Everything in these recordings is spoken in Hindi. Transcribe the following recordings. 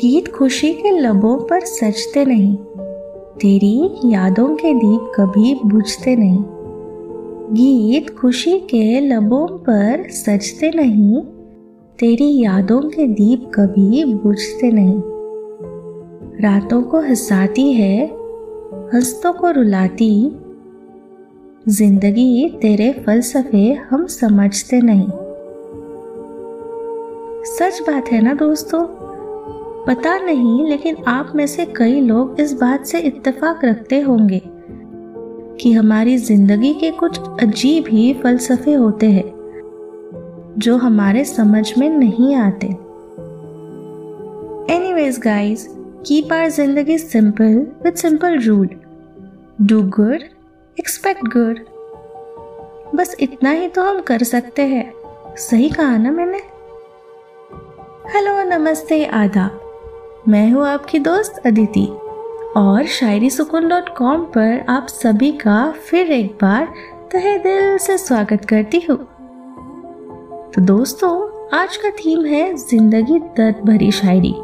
गीत खुशी के लबों पर सजते नहीं, तेरी यादों के दीप कभी बुझते नहीं। गीत खुशी के लबों पर सजते नहीं, तेरी यादों के दीप कभी बुझते नहीं। रातों को हंसाती है, हंसतों को रुलाती, ज़िंदगी तेरे फलसफे हम समझते नहीं। सच बात है ना दोस्तों? पता नहीं, लेकिन आप में से कई लोग इस बात से इत्तेफाक रखते होंगे कि हमारी ज़िंदगी के कुछ अजीब ही फलसफे होते हैं, जो हमारे समझ में नहीं आते। एनीवेज गाइस कीप आर ज़िंदगी simple with simple rule do good expect good बस इतना ही तो हम कर सकते हैं। सही कहा ना मैंने? हेलो नमस्ते, आदाब। मैं हूँ आपकी दोस्त अदिति, और शायरी सुकून डॉट कॉम पर आप सभी का फिर एक बार तहे दिल से स्वागत करती हूँ। तो दोस्तों, आज का थीम है ज़िंदगी दर्द भरी शायरी।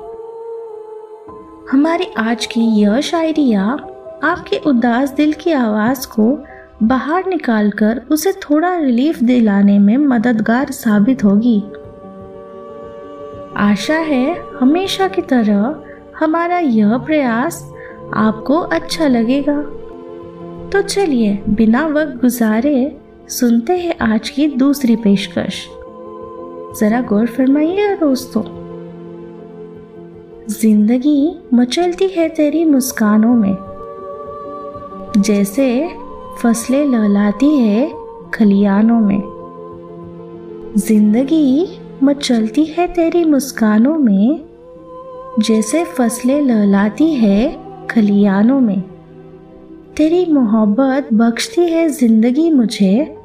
हमारी आज की यह शायरिया आपके उदास दिल की आवाज़ को बाहर निकालकर उसे थोड़ा रिलीफ दिलाने में मददगार साबित होगी। आशा है हमेशा की तरह हमारा यह प्रयास आपको अच्छा लगेगा। तो चलिए, बिना वक्त गुजारे सुनते हैं आज की दूसरी पेशकश। जरा गौर फरमाइए दोस्तों। ज़िंदगी मचलती है तेरी मुस्कानों में। जैसे फ़सलें लहलाती है खलियानों में। ज़िंदगी मचलती है तेरी मुस्कानों में, जैसे फ़सलें लहलाती है खलियानों में। तेरी मोहब्बत बख्शती है ज़िंदगी मुझे,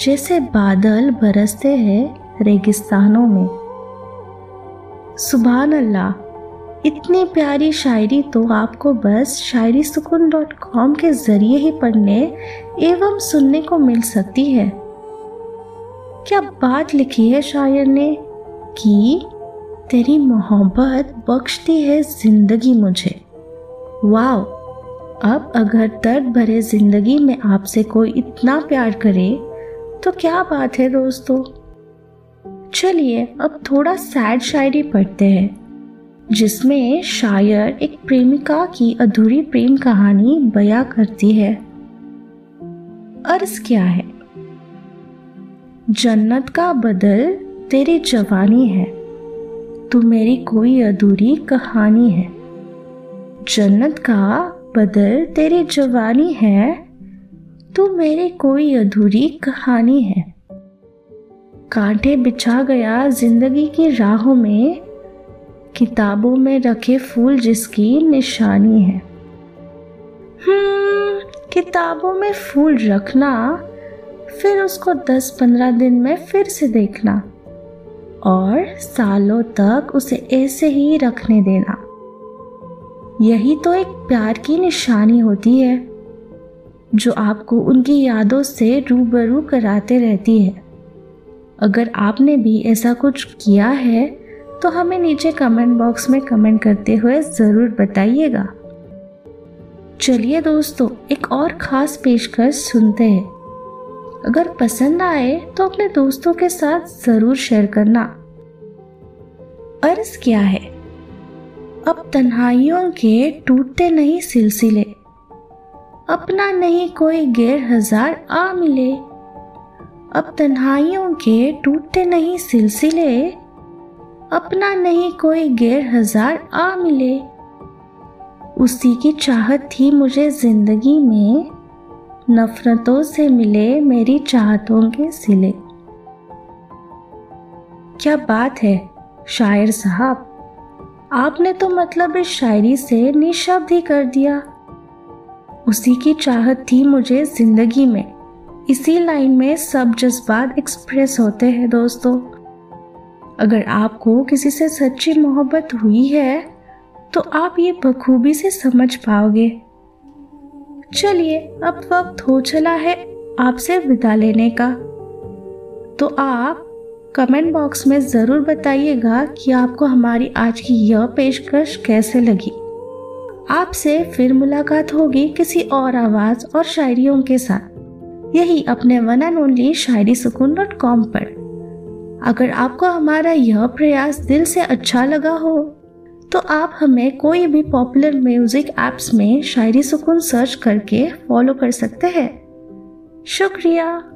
जैसे बादल बरसते हैं रेगिस्तानों में। सुबह अल्लाह इतनी प्यारी शायरी तो आपको बस शायरी सुकून डॉट कॉम के ज़रिए ही पढ़ने एवं सुनने को मिल सकती है। क्या बात लिखी है शायर ने कि तेरी मोहब्बत बख्शती है ज़िंदगी मुझे। वाह अब अगर दर्द भरे ज़िंदगी में आपसे कोई इतना प्यार करे तो क्या बात है दोस्तों? चलिए, अब थोड़ा सैड शायरी पढ़ते हैं, जिसमें शायर एक प्रेमिका की अधूरी प्रेम कहानी बया करती है। अर्ज़ क्या है? जन्नत का बदल तेरी जवानी है। तू मेरी कोई अधूरी कहानी है। जन्नत का बदल तेरी जवानी है। तू मेरी कोई अधूरी कहानी है। कांटे बिछा गया ज़िंदगी की राहों में। किताबों में रखे फूल जिसकी निशानी है। हम्म किताबों में फूल रखना फिर उसको 10-15 दिन में फिर से देखना और सालों तक उसे ऐसे ही रखने देना। यही तो एक प्यार की निशानी होती है, जो आपको उनकी यादों से रूबरू कराते रहती है। अगर आपने भी ऐसा कुछ किया है तो हमें नीचे कमेंट बॉक्स में कमेंट करते हुए ज़रूर बताइएगा। चलिए दोस्तों, एक और ख़ास पेशकश सुनते हैं। अगर पसंद आए तो अपने दोस्तों के साथ ज़रूर शेयर करना। अर्ज़ क्या है? अब तन्हाइयों के टूटते नहीं सिलसिले। अपना नहीं कोई गैर हज़ार आ मिले। अब तन्हाइयों के टूटते नहीं सिलसिले। अपना नहीं कोई गैर हज़ार आ मिले। उसी की चाहत थी मुझे ज़िंदगी में नफरतों से मिले मेरी चाहतों के सिले। क्या बात है, शायर साहब। आपने तो मतलब इस शायरी से निशब्द ही कर दिया। उसी की चाहत थी मुझे ज़िंदगी में। इसी लाइन में सब जज्बात एक्सप्रेस होते हैं दोस्तों। अगर आपको किसी से सच्ची मोहब्बत हुई है तो आप ये बखूबी से समझ पाओगे। चलिए, अब वक्त हो चला है आपसे विदा लेने का। तो आप कमेंट बॉक्स में ज़रूर बताइएगा कि आपको हमारी आज की यह पेशकश कैसे लगी। आपसे फिर मुलाकात होगी किसी और आवाज़ और शायरियों के साथ। यही अपने वन एंड ओनली शायरी सुकून डॉट कॉम पर। अगर आपको हमारा यह प्रयास दिल से अच्छा लगा हो तो आप हमें कोई भी पॉपुलर म्यूज़िक ऐप्स में शायरी सुकून सर्च करके फॉलो कर सकते हैं। शुक्रिया।